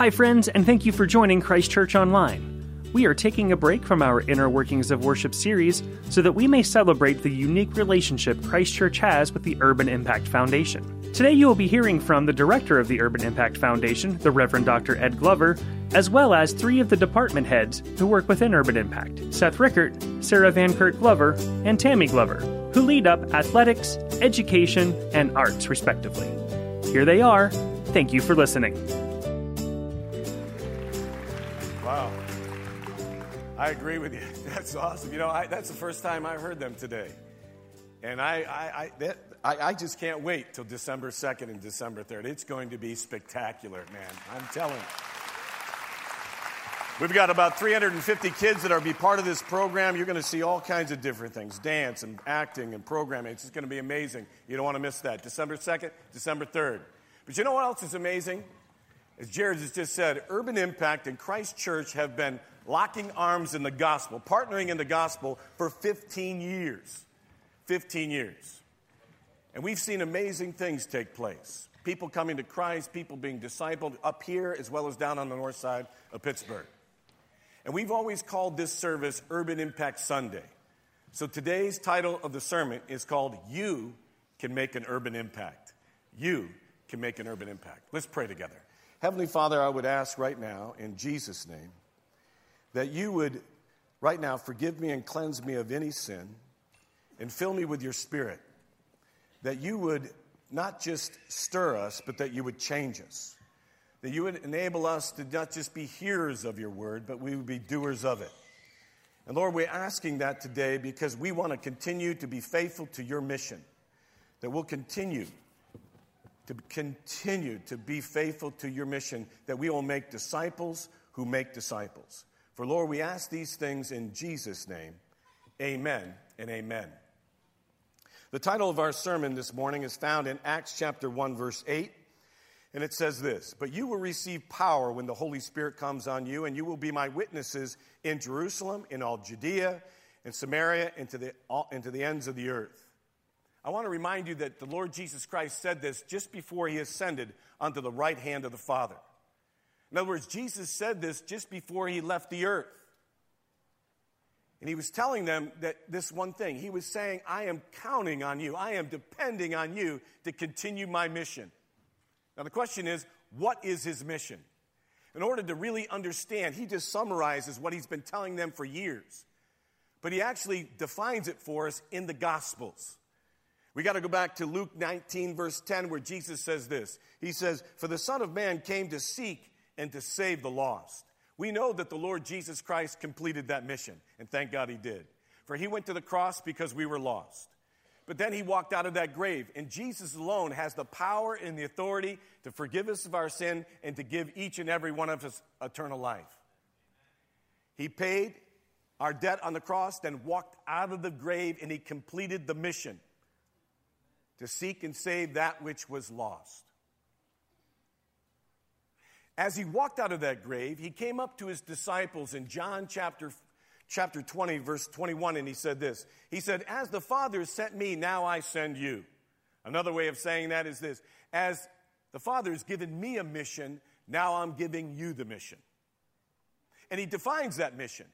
Hi, friends, and thank you for joining Christ Church Online. We are taking a break from our Inner Workings of Worship series so that we may celebrate the unique relationship Christ Church has with the Urban Impact Foundation. Today, you will be hearing from the director of the Urban Impact Foundation, the Reverend Dr. Ed Glover, as well as three of the department heads who work within Urban Impact Seth Rickert, Sarah Van Kurt Glover, and Tammy Glover, who lead up athletics, education, and arts, respectively. Here they are. Thank you for listening. I agree with you. That's awesome. You know, I, that's the first time I heard them today. And I, I, I, that, I, I just can't wait till December 2nd and December 3rd. It's going to be spectacular, man. I'm telling you. We've got about 350 kids that are be part of this program. You're going to see all kinds of different things dance and acting and programming. It's just going to be amazing. You don't want to miss that. December 2nd, December 3rd. But you know what else is amazing? As Jared has just said, Urban Impact and Christ Church have been locking arms in the gospel, partnering in the gospel for 15 years. 15 years. And we've seen amazing things take place. People coming to Christ, people being discipled up here as well as down on the north side of Pittsburgh. And we've always called this service Urban Impact Sunday. So today's title of the sermon is called You Can Make an Urban Impact. You can make an urban impact. Let's pray together. Heavenly Father, I would ask right now, in Jesus' name, that you would right now forgive me and cleanse me of any sin and fill me with your spirit. That you would not just stir us, but that you would change us. That you would enable us to not just be hearers of your word, but we would be doers of it. And Lord, we're asking that today because we want to continue to be faithful to your mission. That we'll continue to continue to be faithful to your mission, that we will make disciples who make disciples. For Lord, we ask these things in Jesus' name. Amen and amen. The title of our sermon this morning is found in Acts chapter 1, verse 8. And it says this But you will receive power when the Holy Spirit comes on you, and you will be my witnesses in Jerusalem, in all Judea, in Samaria, and to the, and to the ends of the earth. I want to remind you that the Lord Jesus Christ said this just before he ascended unto the right hand of the Father. In other words, Jesus said this just before he left the earth. And he was telling them that this one thing. He was saying, I am counting on you. I am depending on you to continue my mission. Now, the question is, what is his mission? In order to really understand, he just summarizes what he's been telling them for years. But he actually defines it for us in the Gospels. We got to go back to Luke 19, verse 10, where Jesus says this. He says, For the Son of Man came to seek and to save the lost. We know that the Lord Jesus Christ completed that mission, and thank God he did. For he went to the cross because we were lost. But then he walked out of that grave, and Jesus alone has the power and the authority to forgive us of our sin and to give each and every one of us eternal life. He paid our debt on the cross, then walked out of the grave, and he completed the mission to seek and save that which was lost. As he walked out of that grave, he came up to his disciples in John chapter, chapter 20, verse 21, and he said this He said, As the Father sent me, now I send you. Another way of saying that is this As the Father has given me a mission, now I'm giving you the mission. And he defines that mission.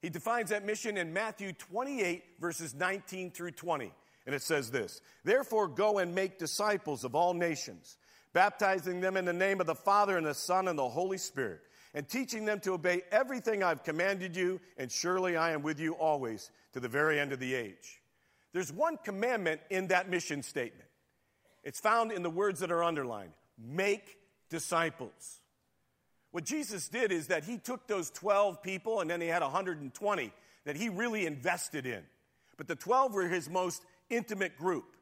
He defines that mission in Matthew 28, verses 19 through 20. And it says this Therefore, go and make disciples of all nations, baptizing them in the name of the Father and the Son and the Holy Spirit, and teaching them to obey everything I've commanded you, and surely I am with you always to the very end of the age. There's one commandment in that mission statement. It's found in the words that are underlined make disciples. What Jesus did is that he took those 12 people and then he had 120 that he really invested in. But the 12 were his most intimate group.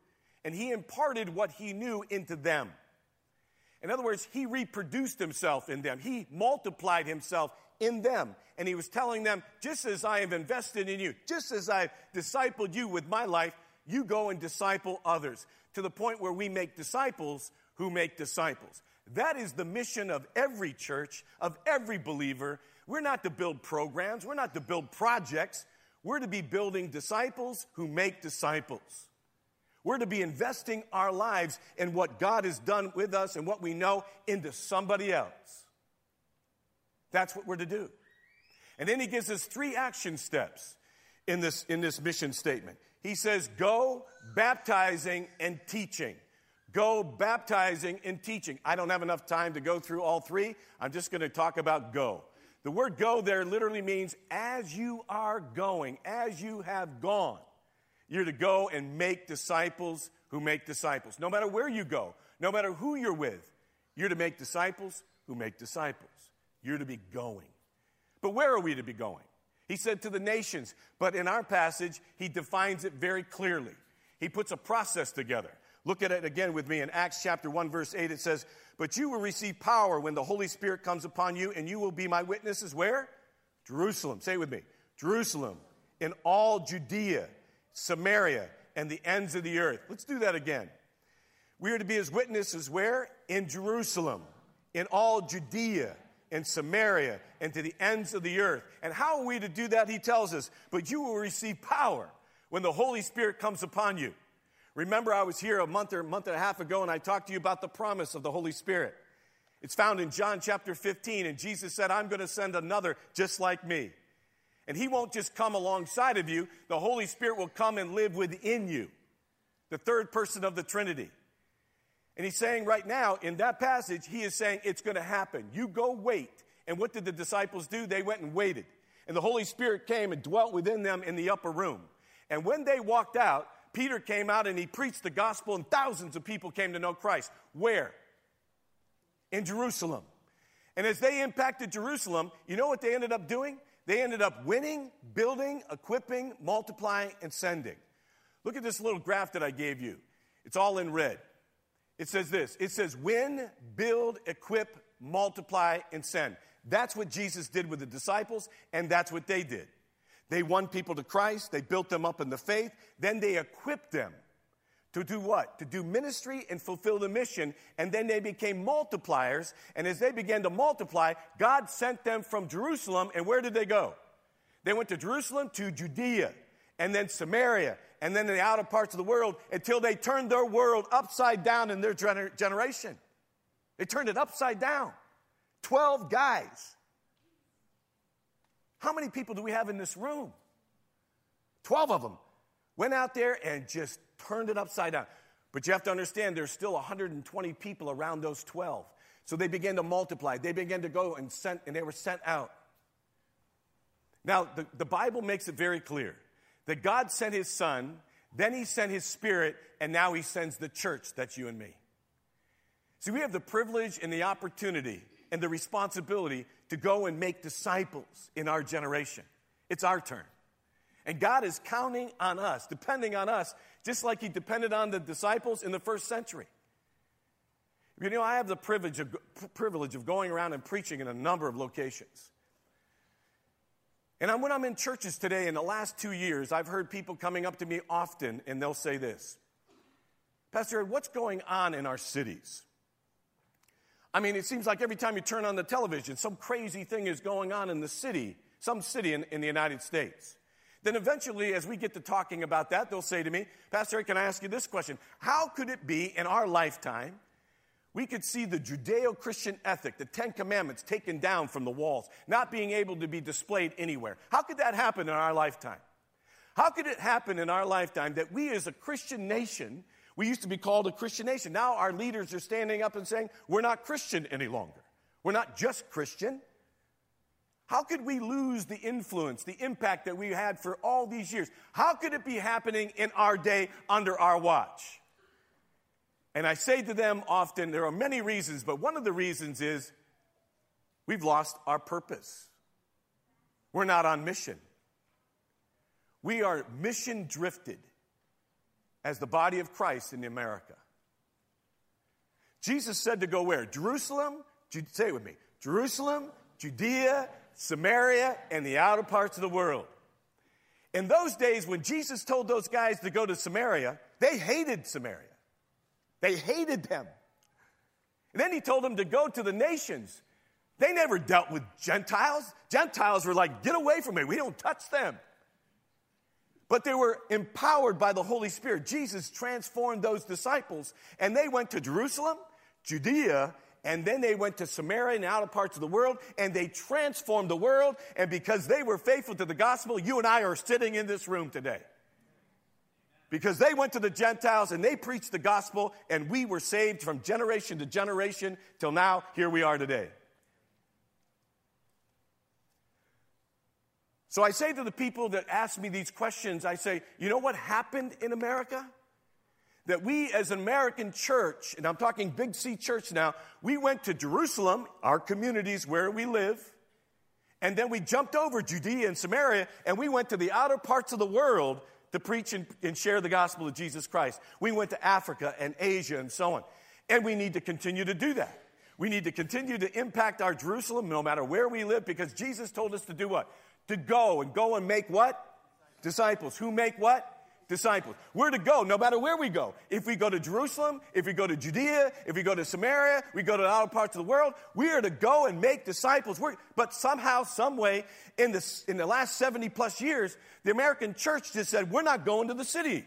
And he imparted what he knew into them. In other words, he reproduced himself in them, he multiplied himself in them. And he was telling them, just as I have invested in you, just as I've discipled you with my life, you go and disciple others to the point where we make disciples who make disciples. That is the mission of every church, of every believer. We're not to build programs, we're not to build projects. We're to be building disciples who make disciples. We're to be investing our lives in what God has done with us and what we know into somebody else. That's what we're to do. And then he gives us three action steps in this, in this mission statement. He says, Go baptizing and teaching. Go baptizing and teaching. I don't have enough time to go through all three. I'm just going to talk about go. The word go there literally means as you are going, as you have gone. You're to go and make disciples who make disciples. No matter where you go, no matter who you're with, you're to make disciples who make disciples. You're to be going. But where are we to be going? He said to the nations, but in our passage, he defines it very clearly. He puts a process together. Look at it again with me in Acts chapter 1, verse 8. It says, But you will receive power when the Holy Spirit comes upon you, and you will be my witnesses. Where? Jerusalem. Say it with me. Jerusalem, in all Judea, Samaria, and the ends of the earth. Let's do that again. We are to be his witnesses where? In Jerusalem, in all Judea, and Samaria, and to the ends of the earth. And how are we to do that? He tells us, But you will receive power when the Holy Spirit comes upon you. Remember, I was here a month or a month and a half ago and I talked to you about the promise of the Holy Spirit. It's found in John chapter 15, and Jesus said, I'm going to send another just like me. And he won't just come alongside of you, the Holy Spirit will come and live within you, the third person of the Trinity. And he's saying right now, in that passage, he is saying it's going to happen. You go wait. And what did the disciples do? They went and waited. And the Holy Spirit came and dwelt within them in the upper room. And when they walked out, Peter came out and he preached the gospel, and thousands of people came to know Christ. Where? In Jerusalem. And as they impacted Jerusalem, you know what they ended up doing? They ended up winning, building, equipping, multiplying, and sending. Look at this little graph that I gave you. It's all in red. It says this it says, win, build, equip, multiply, and send. That's what Jesus did with the disciples, and that's what they did. They won people to Christ, they built them up in the faith, then they equipped them to do what? To do ministry and fulfill the mission. And then they became multipliers. And as they began to multiply, God sent them from Jerusalem. And where did they go? They went to Jerusalem, to Judea, and then Samaria, and then the outer parts of the world until they turned their world upside down in their gener- generation. They turned it upside down. 12 guys how many people do we have in this room? 12 of them went out there and just turned it upside down. But you have to understand there's still 120 people around those 12. So they began to multiply. They began to go and sent, and they were sent out. Now, the, the Bible makes it very clear that God sent his son, then he sent his spirit, and now he sends the church. That's you and me. See, we have the privilege and the opportunity and the responsibility to go and make disciples in our generation. It's our turn. And God is counting on us, depending on us, just like He depended on the disciples in the first century. You know, I have the privilege of, privilege of going around and preaching in a number of locations. And when I'm in churches today, in the last two years, I've heard people coming up to me often and they'll say this Pastor, Ed, what's going on in our cities? I mean, it seems like every time you turn on the television, some crazy thing is going on in the city, some city in, in the United States. Then eventually, as we get to talking about that, they'll say to me, Pastor Eric, can I ask you this question? How could it be in our lifetime we could see the Judeo Christian ethic, the Ten Commandments, taken down from the walls, not being able to be displayed anywhere? How could that happen in our lifetime? How could it happen in our lifetime that we as a Christian nation we used to be called a Christian nation. Now our leaders are standing up and saying, we're not Christian any longer. We're not just Christian. How could we lose the influence, the impact that we had for all these years? How could it be happening in our day under our watch? And I say to them often, there are many reasons, but one of the reasons is we've lost our purpose. We're not on mission. We are mission drifted as the body of Christ in America. Jesus said to go where? Jerusalem, say it with me Jerusalem, Judea, Samaria, and the outer parts of the world. In those days, when Jesus told those guys to go to Samaria, they hated Samaria. They hated them. And then he told them to go to the nations. They never dealt with Gentiles. Gentiles were like, get away from me. We don't touch them but they were empowered by the Holy Spirit. Jesus transformed those disciples, and they went to Jerusalem, Judea, and then they went to Samaria and outer parts of the world, and they transformed the world. And because they were faithful to the gospel, you and I are sitting in this room today. Because they went to the Gentiles and they preached the gospel, and we were saved from generation to generation till now, here we are today. So I say to the people that ask me these questions, I say, you know what happened in America? That we as an American church, and I'm talking Big C church now, we went to Jerusalem, our communities where we live, and then we jumped over Judea and Samaria, and we went to the outer parts of the world to preach and, and share the gospel of Jesus Christ. We went to Africa and Asia and so on. And we need to continue to do that. We need to continue to impact our Jerusalem no matter where we live because Jesus told us to do what? to go and go and make what? Disciples. Who make what? Disciples. We're to go no matter where we go. If we go to Jerusalem, if we go to Judea, if we go to Samaria, we go to other parts of the world, we are to go and make disciples. We're, but somehow, some way, in, in the last 70 plus years, the American church just said, we're not going to the city.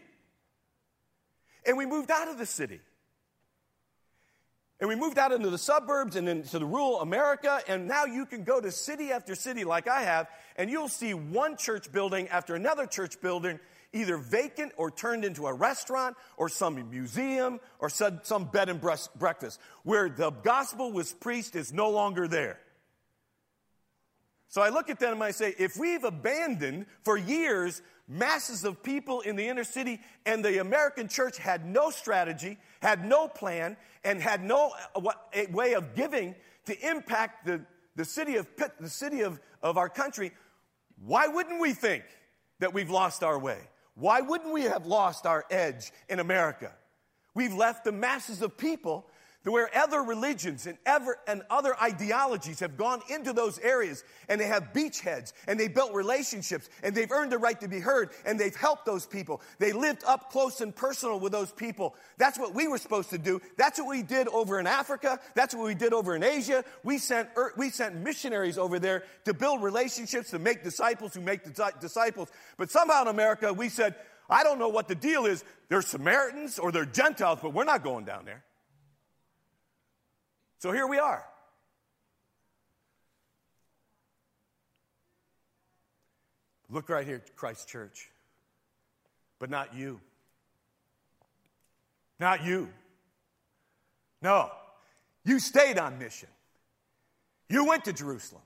And we moved out of the city. And we moved out into the suburbs and into the rural America, and now you can go to city after city like I have, and you'll see one church building after another church building either vacant or turned into a restaurant or some museum or some, bed and breakfast where the gospel was preached is no longer there. So I look at them and I say, if we've abandoned for years masses of people in the inner city, and the American church had no strategy, had no plan, and had no uh, way of giving to impact the, the city, of, the city of, of our country, why wouldn't we think that we've lost our way? Why wouldn't we have lost our edge in America? We've left the masses of people where other religions and, ever, and other ideologies have gone into those areas and they have beachheads and they built relationships and they've earned the right to be heard and they've helped those people. They lived up close and personal with those people. That's what we were supposed to do. That's what we did over in Africa. That's what we did over in Asia. We sent, we sent missionaries over there to build relationships, to make disciples who make disciples. But somehow in America, we said, I don't know what the deal is. They're Samaritans or they're Gentiles, but we're not going down there. So here we are. Look right here, Christ Church. But not you. Not you. No. You stayed on mission. You went to Jerusalem.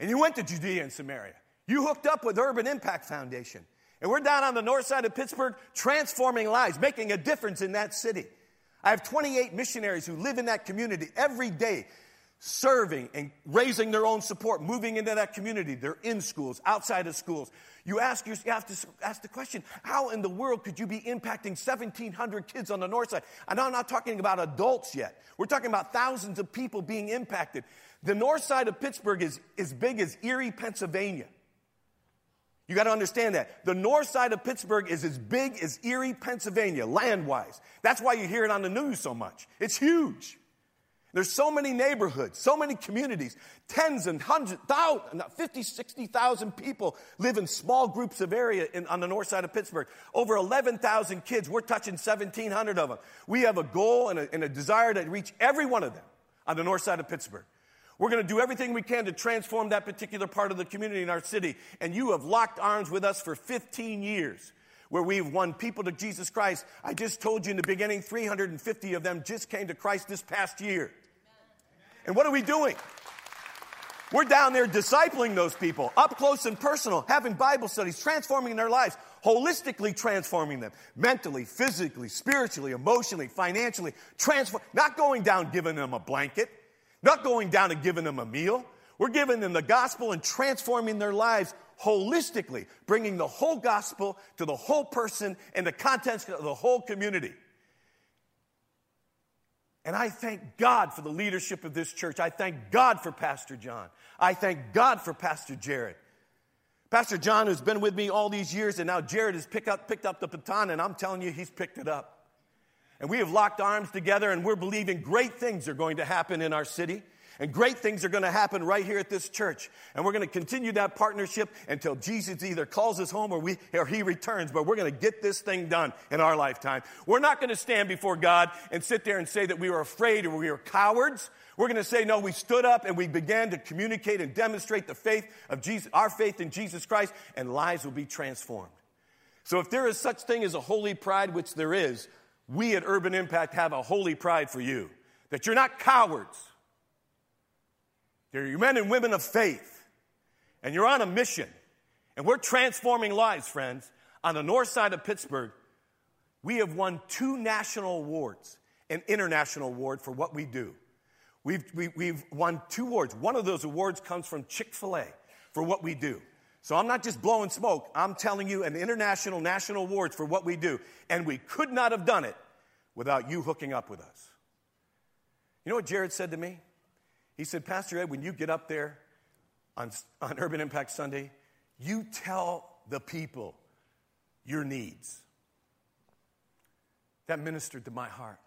And you went to Judea and Samaria. You hooked up with Urban Impact Foundation. And we're down on the north side of Pittsburgh transforming lives, making a difference in that city. I have 28 missionaries who live in that community every day, serving and raising their own support, moving into that community. They're in schools, outside of schools. You ask, you have to ask the question, how in the world could you be impacting 1,700 kids on the north side? And I'm not talking about adults yet. We're talking about thousands of people being impacted. The north side of Pittsburgh is as big as Erie, Pennsylvania. You got to understand that. The north side of Pittsburgh is as big as Erie, Pennsylvania, land wise. That's why you hear it on the news so much. It's huge. There's so many neighborhoods, so many communities, tens and hundreds, thousands, 50, 60,000 people live in small groups of area in, on the north side of Pittsburgh. Over 11,000 kids, we're touching 1,700 of them. We have a goal and a, and a desire to reach every one of them on the north side of Pittsburgh. We're going to do everything we can to transform that particular part of the community in our city. And you have locked arms with us for 15 years where we've won people to Jesus Christ. I just told you in the beginning, 350 of them just came to Christ this past year. And what are we doing? We're down there discipling those people up close and personal, having Bible studies, transforming their lives, holistically transforming them mentally, physically, spiritually, emotionally, financially, transform, not going down giving them a blanket not going down and giving them a meal. We're giving them the gospel and transforming their lives holistically, bringing the whole gospel to the whole person and the contents of the whole community. And I thank God for the leadership of this church. I thank God for Pastor John. I thank God for Pastor Jared. Pastor John has been with me all these years, and now Jared has picked up, picked up the baton, and I'm telling you, he's picked it up. And we have locked arms together and we're believing great things are going to happen in our city. And great things are going to happen right here at this church. And we're going to continue that partnership until Jesus either calls us home or, we, or he returns. But we're going to get this thing done in our lifetime. We're not going to stand before God and sit there and say that we were afraid or we were cowards. We're going to say, no, we stood up and we began to communicate and demonstrate the faith of Jesus, our faith in Jesus Christ, and lives will be transformed. So if there is such thing as a holy pride, which there is, we at Urban Impact have a holy pride for you. That you're not cowards you're men and women of faith, and you're on a mission. And we're transforming lives, friends. On the north side of Pittsburgh, we have won two national awards, an international award for what we do. We've, we, we have won two awards. One of those awards comes from Chick fil A for what we do. So I'm not just blowing smoke, I'm telling you an international, national awards for what we do. And we could not have done it without you hooking up with us. You know what Jared said to me? He said, Pastor Ed, when you get up there on, on Urban Impact Sunday, you tell the people your needs. That ministered to my heart.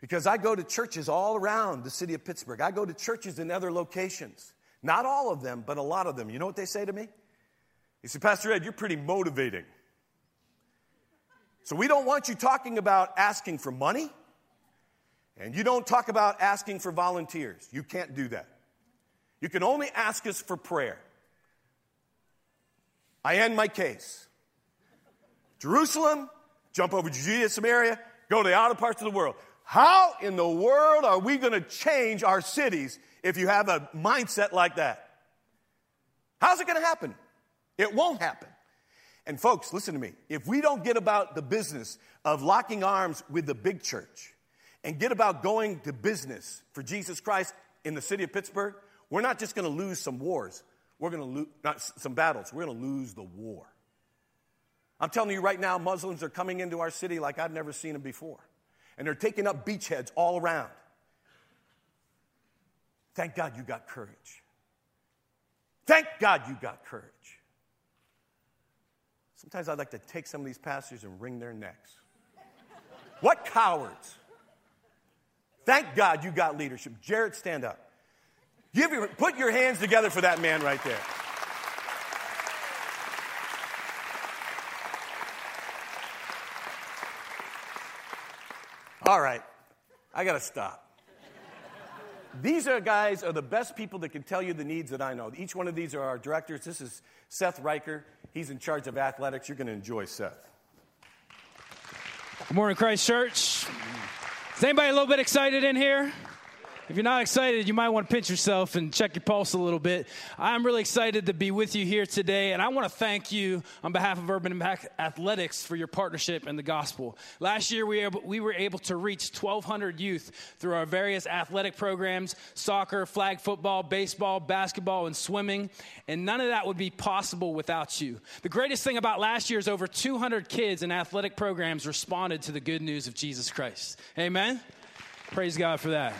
Because I go to churches all around the city of Pittsburgh. I go to churches in other locations. Not all of them, but a lot of them. You know what they say to me? He said, Pastor Ed, you're pretty motivating. So we don't want you talking about asking for money. And you don't talk about asking for volunteers. You can't do that. You can only ask us for prayer. I end my case. Jerusalem, jump over Judea, Samaria, go to the outer parts of the world. How in the world are we going to change our cities if you have a mindset like that? How's it going to happen? It won't happen. And folks, listen to me. If we don't get about the business of locking arms with the big church, and get about going to business for Jesus Christ in the city of Pittsburgh, we're not just going to lose some wars. We're going to lose not some battles. We're going to lose the war. I'm telling you right now, Muslims are coming into our city like I've never seen them before. And they're taking up beachheads all around. Thank God you got courage. Thank God you got courage. Sometimes I'd like to take some of these pastors and wring their necks. What cowards! Thank God you got leadership. Jared, stand up. Give your, put your hands together for that man right there. All right, I got to stop. These are guys are the best people that can tell you the needs that I know. Each one of these are our directors. This is Seth Riker. He's in charge of athletics. You're going to enjoy Seth. Good morning, Christ Church. Is anybody a little bit excited in here? If you're not excited, you might want to pinch yourself and check your pulse a little bit. I'm really excited to be with you here today, and I want to thank you on behalf of Urban Impact Athletics for your partnership in the gospel. Last year, we we were able to reach 1,200 youth through our various athletic programs soccer, flag football, baseball, basketball, and swimming, and none of that would be possible without you. The greatest thing about last year is over 200 kids in athletic programs responded to the good news of Jesus Christ. Amen? Praise God for that.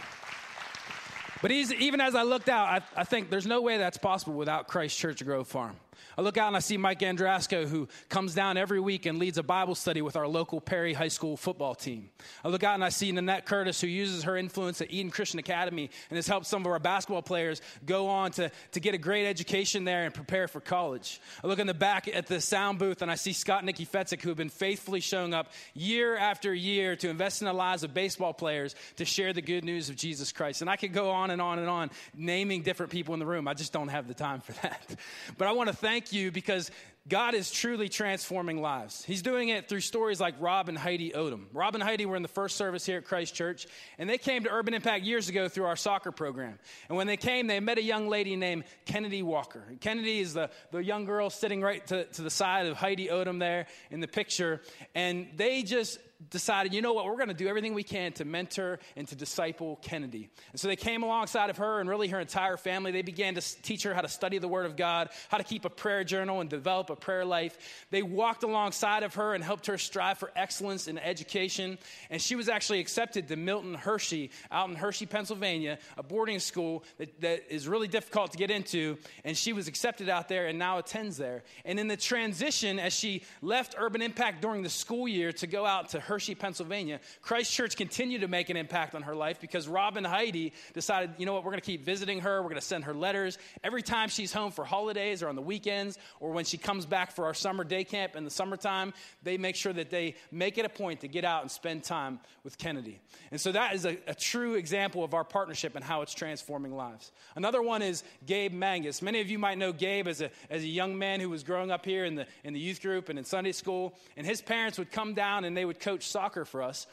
But even as I looked out, I, I, think there's no way that's possible without Christ Church Grove Farm. I look out and I see Mike Andrasco, who comes down every week and leads a Bible study with our local Perry High School football team. I look out and I see Nanette Curtis, who uses her influence at Eden Christian Academy and has helped some of our basketball players go on to, to get a great education there and prepare for college. I look in the back at the sound booth and I see Scott Nikki Fetzik, who have been faithfully showing up year after year to invest in the lives of baseball players to share the good news of Jesus Christ. And I could go on and on and on naming different people in the room. I just don't have the time for that. But I want to thank you because God is truly transforming lives. He's doing it through stories like Rob and Heidi Odom. Rob and Heidi were in the first service here at Christ Church, and they came to Urban Impact years ago through our soccer program. And when they came, they met a young lady named Kennedy Walker. Kennedy is the, the young girl sitting right to, to the side of Heidi Odom there in the picture. And they just decided, you know what, we're going to do everything we can to mentor and to disciple Kennedy. And so they came alongside of her and really her entire family. They began to teach her how to study the Word of God, how to keep a prayer journal and develop a prayer life. They walked alongside of her and helped her strive for excellence in education. And she was actually accepted to Milton Hershey out in Hershey, Pennsylvania, a boarding school that, that is really difficult to get into. And she was accepted out there and now attends there. And in the transition, as she left Urban Impact during the school year to go out to Hershey, Pennsylvania, Christ Church continued to make an impact on her life because Rob and Heidi decided, you know what, we're going to keep visiting her. We're going to send her letters. Every time she's home for holidays or on the weekends or when she comes back for our summer day camp in the summertime, they make sure that they make it a point to get out and spend time with Kennedy. And so that is a, a true example of our partnership and how it's transforming lives. Another one is Gabe Mangus. Many of you might know Gabe as a, as a young man who was growing up here in the, in the youth group and in Sunday school. And his parents would come down and they would coach soccer for us.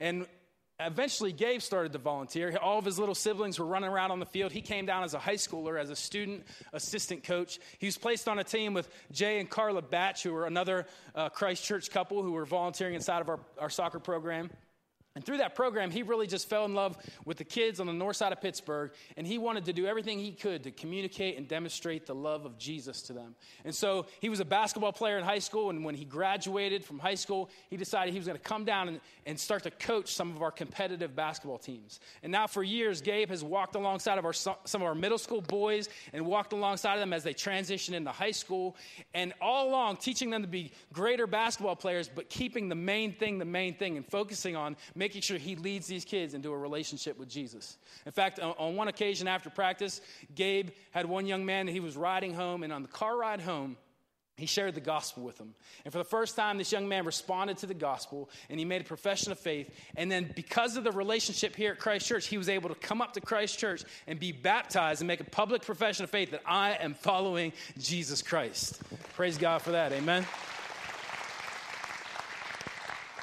And eventually gabe started to volunteer. All of his little siblings were running around on the field. He came down as a high schooler as a student assistant coach. He was placed on a team with jay and carla batch who were another uh, christ church couple who were volunteering inside of our, our soccer program and through that program, he really just fell in love with the kids on the north side of Pittsburgh, and he wanted to do everything he could to communicate and demonstrate the love of Jesus to them. And so he was a basketball player in high school, and when he graduated from high school, he decided he was going to come down and, and start to coach some of our competitive basketball teams. And now, for years, Gabe has walked alongside of our, some of our middle school boys and walked alongside of them as they transition into high school, and all along teaching them to be greater basketball players, but keeping the main thing the main thing and focusing on making sure he leads these kids into a relationship with Jesus. In fact, on, on one occasion after practice, Gabe had one young man that he was riding home, and on the car ride home, he shared the gospel with them. And for the first time, this young man responded to the gospel and he made a profession of faith. And then, because of the relationship here at Christ Church, he was able to come up to Christ Church and be baptized and make a public profession of faith that I am following Jesus Christ. Praise God for that. Amen.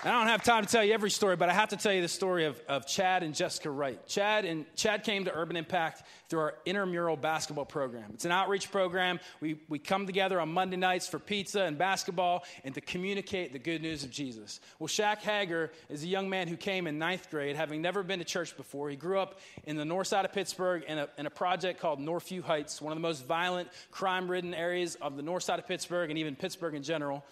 I don't have time to tell you every story, but I have to tell you the story of, of Chad and Jessica Wright. Chad and Shaq came to Urban Impact through our intramural basketball program. It's an outreach program. We, we come together on Monday nights for pizza and basketball and to communicate the good news of Jesus. Well, Shaq Hager is a young man who came in ninth grade, having never been to church before. He grew up in the north side of Pittsburgh in a, in a project called Northview Heights, one of the most violent, crime ridden areas of the north side of Pittsburgh and even Pittsburgh in general.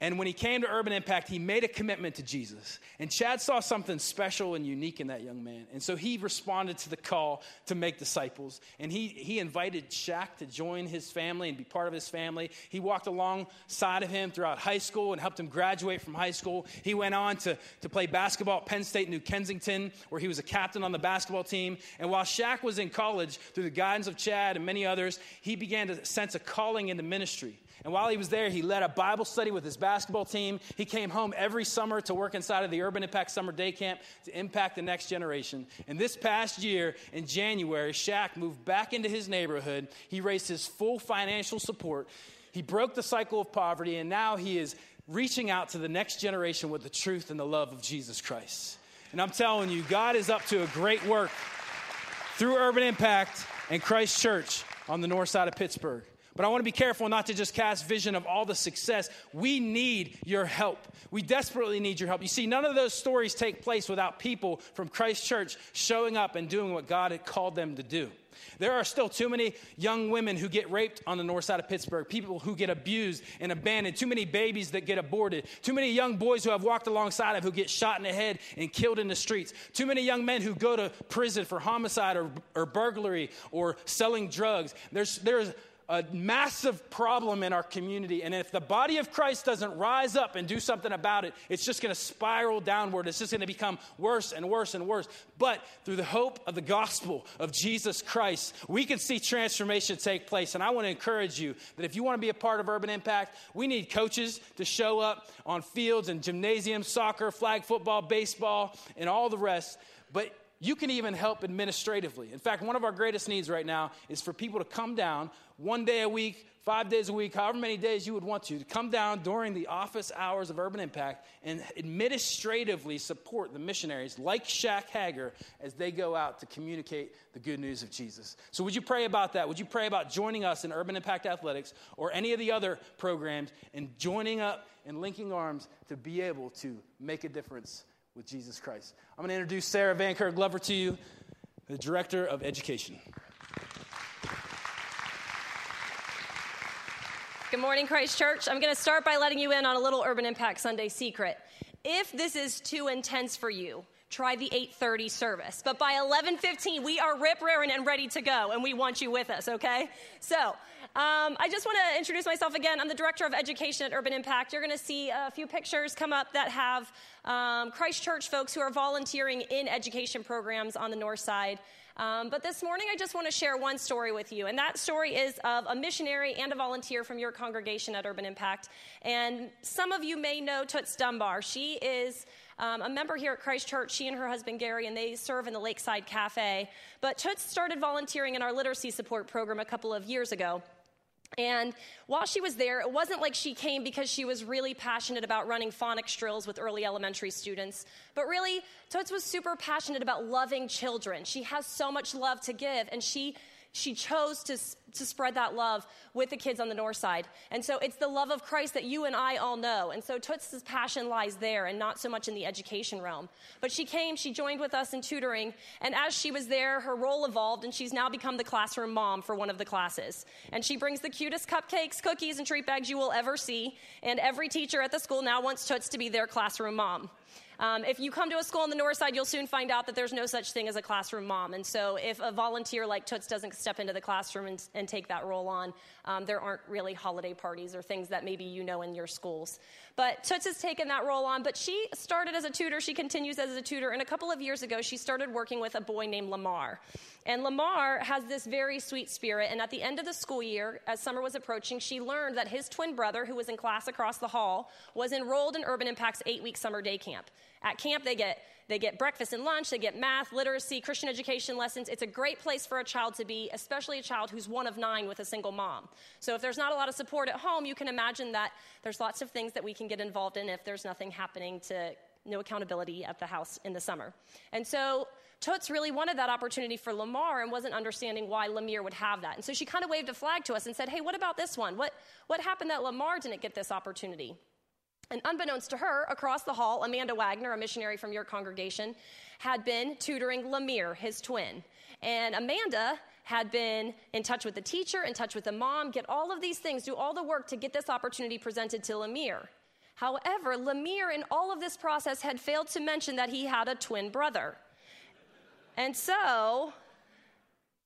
And when he came to Urban Impact, he made a commitment to Jesus. And Chad saw something special and unique in that young man. And so he responded to the call to make disciples. And he, he invited Shaq to join his family and be part of his family. He walked alongside of him throughout high school and helped him graduate from high school. He went on to, to play basketball at Penn State New Kensington, where he was a captain on the basketball team. And while Shaq was in college, through the guidance of Chad and many others, he began to sense a calling into ministry. And while he was there, he led a Bible study with his basketball team. He came home every summer to work inside of the Urban Impact Summer Day Camp to impact the next generation. And this past year, in January, Shaq moved back into his neighborhood. He raised his full financial support. He broke the cycle of poverty, and now he is reaching out to the next generation with the truth and the love of Jesus Christ. And I'm telling you, God is up to a great work through Urban Impact and Christ Church on the north side of Pittsburgh. But I want to be careful not to just cast vision of all the success. We need your help. We desperately need your help. You see, none of those stories take place without people from Christ Church showing up and doing what God had called them to do. There are still too many young women who get raped on the north side of Pittsburgh, people who get abused and abandoned, too many babies that get aborted, too many young boys who have walked alongside of who get shot in the head and killed in the streets, too many young men who go to prison for homicide or, or burglary or selling drugs. There's, there's a massive problem in our community. And if the body of Christ doesn't rise up and do something about it, it's just going to spiral downward. It's just going to become worse and worse and worse. But through the hope of the gospel of Jesus Christ, we can see transformation take place. And I want to encourage you that if you want to be a part of Urban Impact, we need coaches to show up on fields and gymnasiums, soccer, flag football, baseball, and all the rest. But you can even help administratively. In fact, one of our greatest needs right now is for people to come down one day a week, five days a week, however many days you would want to, to come down during the office hours of Urban Impact and administratively support the missionaries like Shaq Hager as they go out to communicate the good news of Jesus. So, would you pray about that? Would you pray about joining us in Urban Impact Athletics or any of the other programs and joining up and linking arms to be able to make a difference with Jesus Christ. I'm going to introduce Sarah Van Kirk Glover to you, the Director of Education. Good morning, Christ Church. I'm going to start by letting you in on a little Urban Impact Sunday secret. If this is too intense for you, try the 8:30 service. But by 11:15, we are rip raring and ready to go, and we want you with us. Okay? So um, I just want to introduce myself again. I'm the director of education at Urban Impact. You're going to see a few pictures come up that have um, Christ Church folks who are volunteering in education programs on the north side. Um, but this morning, I just want to share one story with you. And that story is of a missionary and a volunteer from your congregation at Urban Impact. And some of you may know Toots Dunbar. She is um, a member here at Christ Church. She and her husband Gary, and they serve in the Lakeside Cafe. But Toots started volunteering in our literacy support program a couple of years ago. And while she was there, it wasn't like she came because she was really passionate about running phonics drills with early elementary students, but really, Toots was super passionate about loving children. She has so much love to give, and she she chose to, to spread that love with the kids on the north side. And so it's the love of Christ that you and I all know. And so Toots' passion lies there and not so much in the education realm. But she came, she joined with us in tutoring, and as she was there, her role evolved, and she's now become the classroom mom for one of the classes. And she brings the cutest cupcakes, cookies, and treat bags you will ever see. And every teacher at the school now wants Toots to be their classroom mom. Um, if you come to a school on the north side, you'll soon find out that there's no such thing as a classroom mom. And so, if a volunteer like Toots doesn't step into the classroom and, and take that role on, um, there aren't really holiday parties or things that maybe you know in your schools. But Toots has taken that role on. But she started as a tutor, she continues as a tutor, and a couple of years ago, she started working with a boy named Lamar. And Lamar has this very sweet spirit. And at the end of the school year, as summer was approaching, she learned that his twin brother, who was in class across the hall, was enrolled in Urban Impact's eight week summer day camp. At camp, they get they get breakfast and lunch, they get math, literacy, Christian education lessons. It's a great place for a child to be, especially a child who's one of nine with a single mom. So if there's not a lot of support at home, you can imagine that there's lots of things that we can get involved in if there's nothing happening to no accountability at the house in the summer. And so Toots really wanted that opportunity for Lamar and wasn't understanding why Lemire would have that. And so she kind of waved a flag to us and said, Hey, what about this one? What, what happened that Lamar didn't get this opportunity? And unbeknownst to her, across the hall, Amanda Wagner, a missionary from your congregation, had been tutoring Lemire, his twin. And Amanda had been in touch with the teacher, in touch with the mom, get all of these things, do all the work to get this opportunity presented to Lemire. However, Lemire, in all of this process, had failed to mention that he had a twin brother. And so,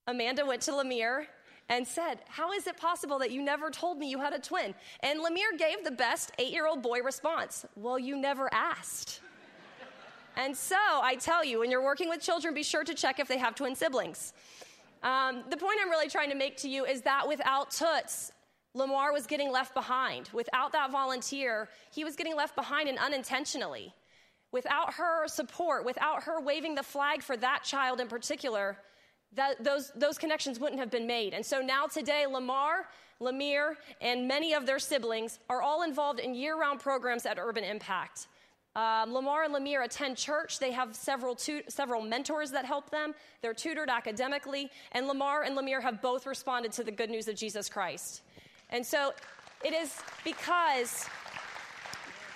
Amanda went to Lemire and said, How is it possible that you never told me you had a twin? And Lemire gave the best eight year old boy response Well, you never asked. and so I tell you, when you're working with children, be sure to check if they have twin siblings. Um, the point I'm really trying to make to you is that without Toots, Lamar was getting left behind. Without that volunteer, he was getting left behind and unintentionally. Without her support, without her waving the flag for that child in particular, that, those, those connections wouldn't have been made. And so now today, Lamar, Lemire, and many of their siblings are all involved in year round programs at Urban Impact. Um, Lamar and Lemire attend church. They have several, tu- several mentors that help them. They're tutored academically. And Lamar and Lemire have both responded to the good news of Jesus Christ. And so it is because,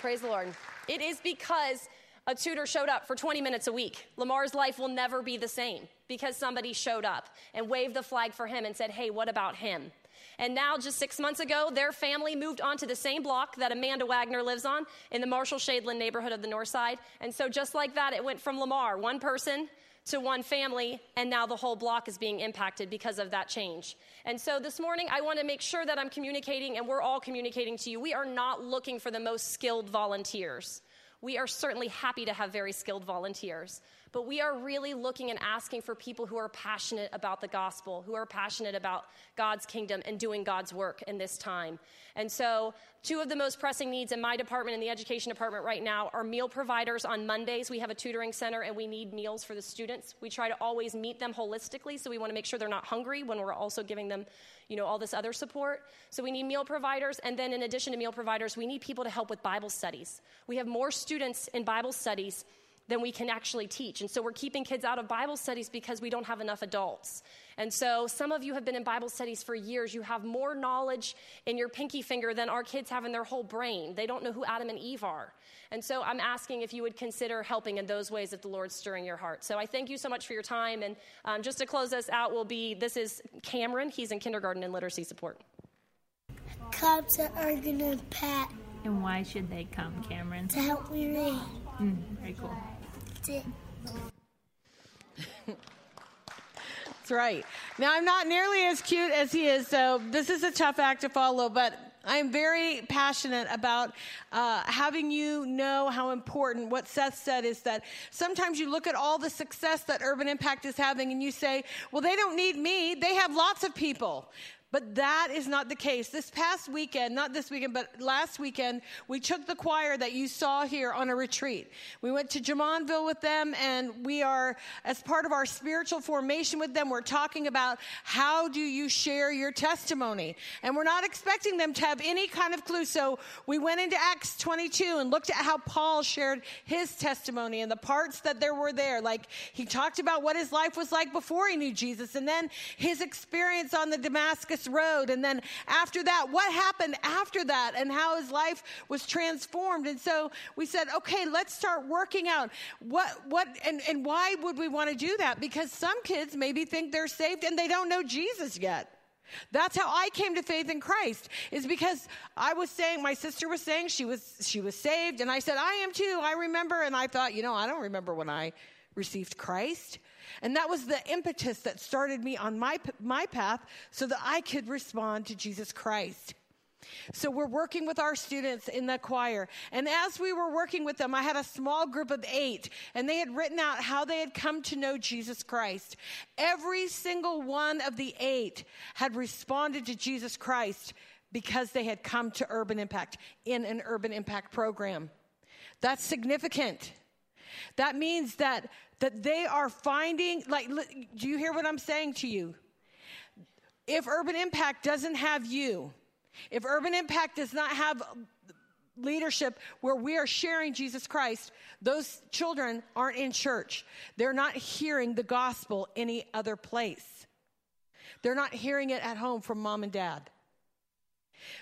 praise the Lord, it is because a tutor showed up for 20 minutes a week. Lamar's life will never be the same because somebody showed up and waved the flag for him and said, Hey, what about him? And now, just six months ago, their family moved onto the same block that Amanda Wagner lives on in the Marshall Shadeland neighborhood of the North Side. And so, just like that, it went from Lamar, one person, to one family, and now the whole block is being impacted because of that change. And so this morning, I want to make sure that I'm communicating, and we're all communicating to you. We are not looking for the most skilled volunteers. We are certainly happy to have very skilled volunteers but we are really looking and asking for people who are passionate about the gospel, who are passionate about God's kingdom and doing God's work in this time. And so, two of the most pressing needs in my department, in the education department right now, are meal providers on Mondays. We have a tutoring center and we need meals for the students. We try to always meet them holistically, so we want to make sure they're not hungry when we're also giving them, you know, all this other support. So we need meal providers, and then in addition to meal providers, we need people to help with Bible studies. We have more students in Bible studies than we can actually teach. And so we're keeping kids out of Bible studies because we don't have enough adults. And so some of you have been in Bible studies for years. You have more knowledge in your pinky finger than our kids have in their whole brain. They don't know who Adam and Eve are. And so I'm asking if you would consider helping in those ways if the Lord's stirring your heart. So I thank you so much for your time. And um, just to close us out, will be this is Cameron. He's in kindergarten and literacy support. Cops are going to pat. And why should they come, Cameron? To help me read. Mm, very cool. To That's right. Now, I'm not nearly as cute as he is, so this is a tough act to follow, but I am very passionate about uh, having you know how important what Seth said is that sometimes you look at all the success that Urban Impact is having and you say, well, they don't need me. They have lots of people. But that is not the case. This past weekend, not this weekend, but last weekend, we took the choir that you saw here on a retreat. We went to Jumonville with them, and we are, as part of our spiritual formation with them, we're talking about how do you share your testimony. And we're not expecting them to have any kind of clue. So we went into Acts 22 and looked at how Paul shared his testimony and the parts that there were there. Like he talked about what his life was like before he knew Jesus, and then his experience on the Damascus road. And then after that, what happened after that and how his life was transformed. And so we said, okay, let's start working out what, what, and, and why would we want to do that? Because some kids maybe think they're saved and they don't know Jesus yet. That's how I came to faith in Christ is because I was saying my sister was saying she was she was saved and I said I am too. I remember and I thought, you know, I don't remember when I received Christ. And that was the impetus that started me on my, my path so that I could respond to Jesus Christ. So we're working with our students in the choir. And as we were working with them, I had a small group of eight, and they had written out how they had come to know Jesus Christ. Every single one of the eight had responded to Jesus Christ because they had come to Urban Impact in an Urban Impact program. That's significant. That means that that they are finding like do you hear what I'm saying to you? If Urban Impact doesn't have you, if Urban Impact does not have leadership where we are sharing Jesus Christ, those children aren't in church. They're not hearing the gospel any other place. They're not hearing it at home from mom and dad.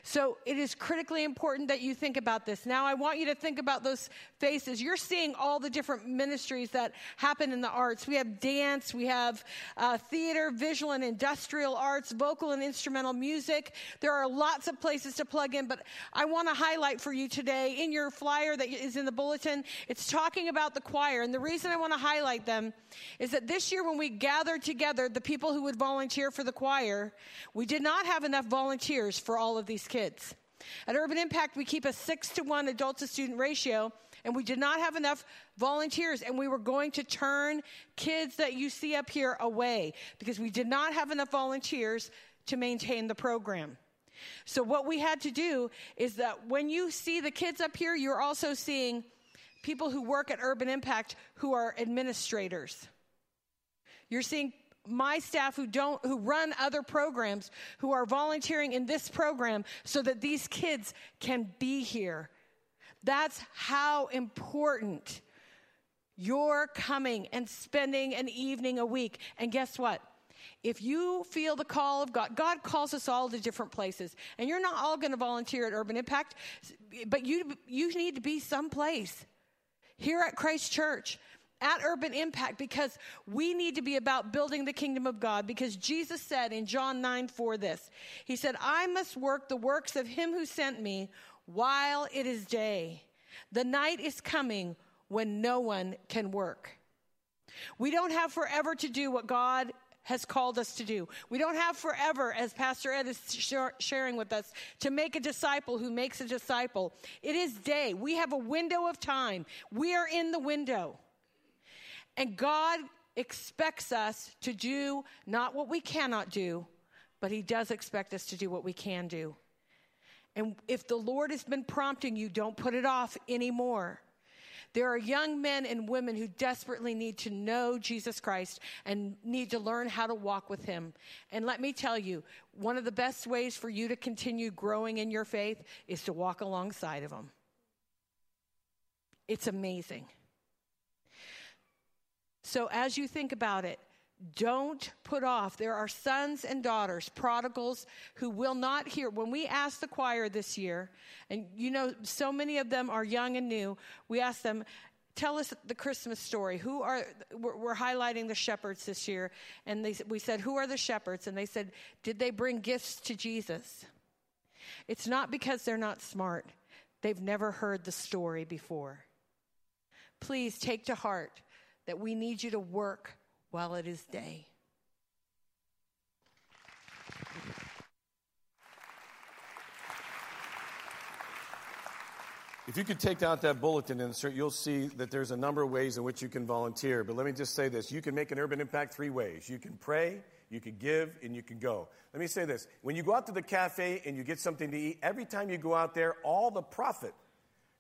So it is critically important that you think about this. Now, I want you to think about those faces. You're seeing all the different ministries that happen in the arts. We have dance, we have uh, theater, visual and industrial arts, vocal and instrumental music. There are lots of places to plug in, but I want to highlight for you today in your flyer that is in the bulletin, it's talking about the choir. And the reason I want to highlight them is that this year when we gathered together the people who would volunteer for the choir, we did not have enough volunteers for all of these kids. At Urban Impact, we keep a six to one adult to student ratio, and we did not have enough volunteers, and we were going to turn kids that you see up here away because we did not have enough volunteers to maintain the program. So, what we had to do is that when you see the kids up here, you're also seeing people who work at Urban Impact who are administrators. You're seeing my staff who don't who run other programs who are volunteering in this program so that these kids can be here that's how important you're coming and spending an evening a week. And guess what? If you feel the call of God, God calls us all to different places, and you're not all going to volunteer at Urban Impact, but you you need to be someplace here at Christ Church at Urban Impact because we need to be about building the kingdom of God. Because Jesus said in John 9 4 this He said, I must work the works of him who sent me while it is day. The night is coming when no one can work. We don't have forever to do what God has called us to do. We don't have forever, as Pastor Ed is sharing with us, to make a disciple who makes a disciple. It is day. We have a window of time. We are in the window. And God expects us to do not what we cannot do, but He does expect us to do what we can do. And if the Lord has been prompting you, don't put it off anymore. There are young men and women who desperately need to know Jesus Christ and need to learn how to walk with Him. And let me tell you, one of the best ways for you to continue growing in your faith is to walk alongside of Him. It's amazing. So as you think about it, don't put off. There are sons and daughters, prodigals, who will not hear. When we asked the choir this year, and you know, so many of them are young and new, we asked them, tell us the Christmas story. Who are, we're, highlighting the shepherds this year. And they, we said, who are the shepherds? And they said, did they bring gifts to Jesus? It's not because they're not smart. They've never heard the story before. Please take to heart that we need you to work while it is day. If you could take out that bulletin insert, you'll see that there's a number of ways in which you can volunteer. But let me just say this you can make an urban impact three ways you can pray, you can give, and you can go. Let me say this when you go out to the cafe and you get something to eat, every time you go out there, all the profit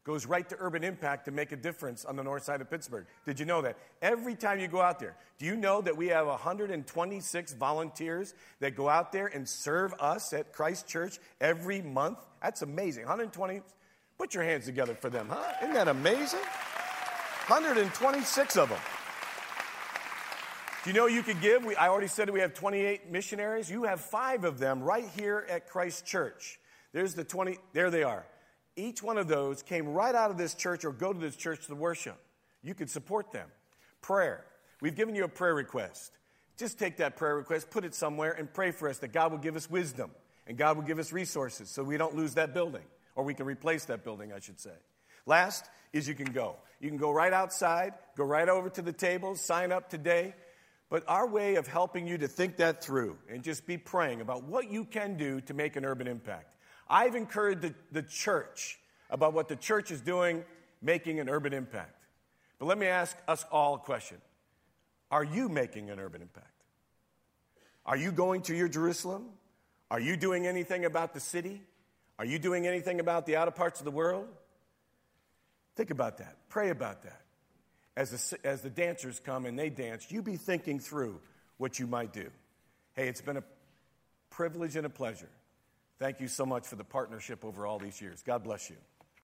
goes right to urban impact to make a difference on the north side of Pittsburgh. Did you know that? Every time you go out there, do you know that we have 126 volunteers that go out there and serve us at Christ Church every month? That's amazing. 120 Put your hands together for them, huh? Isn't that amazing? 126 of them. Do you know you could give? We, I already said we have 28 missionaries. You have five of them right here at Christ Church. There's the 20, there they are. Each one of those came right out of this church or go to this church to worship. You could support them. Prayer. We've given you a prayer request. Just take that prayer request, put it somewhere, and pray for us that God will give us wisdom and God will give us resources so we don't lose that building. Or we can replace that building, I should say. Last is you can go. You can go right outside, go right over to the tables, sign up today. But our way of helping you to think that through and just be praying about what you can do to make an urban impact. I've encouraged the, the church about what the church is doing, making an urban impact. But let me ask us all a question Are you making an urban impact? Are you going to your Jerusalem? Are you doing anything about the city? Are you doing anything about the outer parts of the world? Think about that. Pray about that. As the, as the dancers come and they dance, you be thinking through what you might do. Hey, it's been a privilege and a pleasure. Thank you so much for the partnership over all these years. God bless you.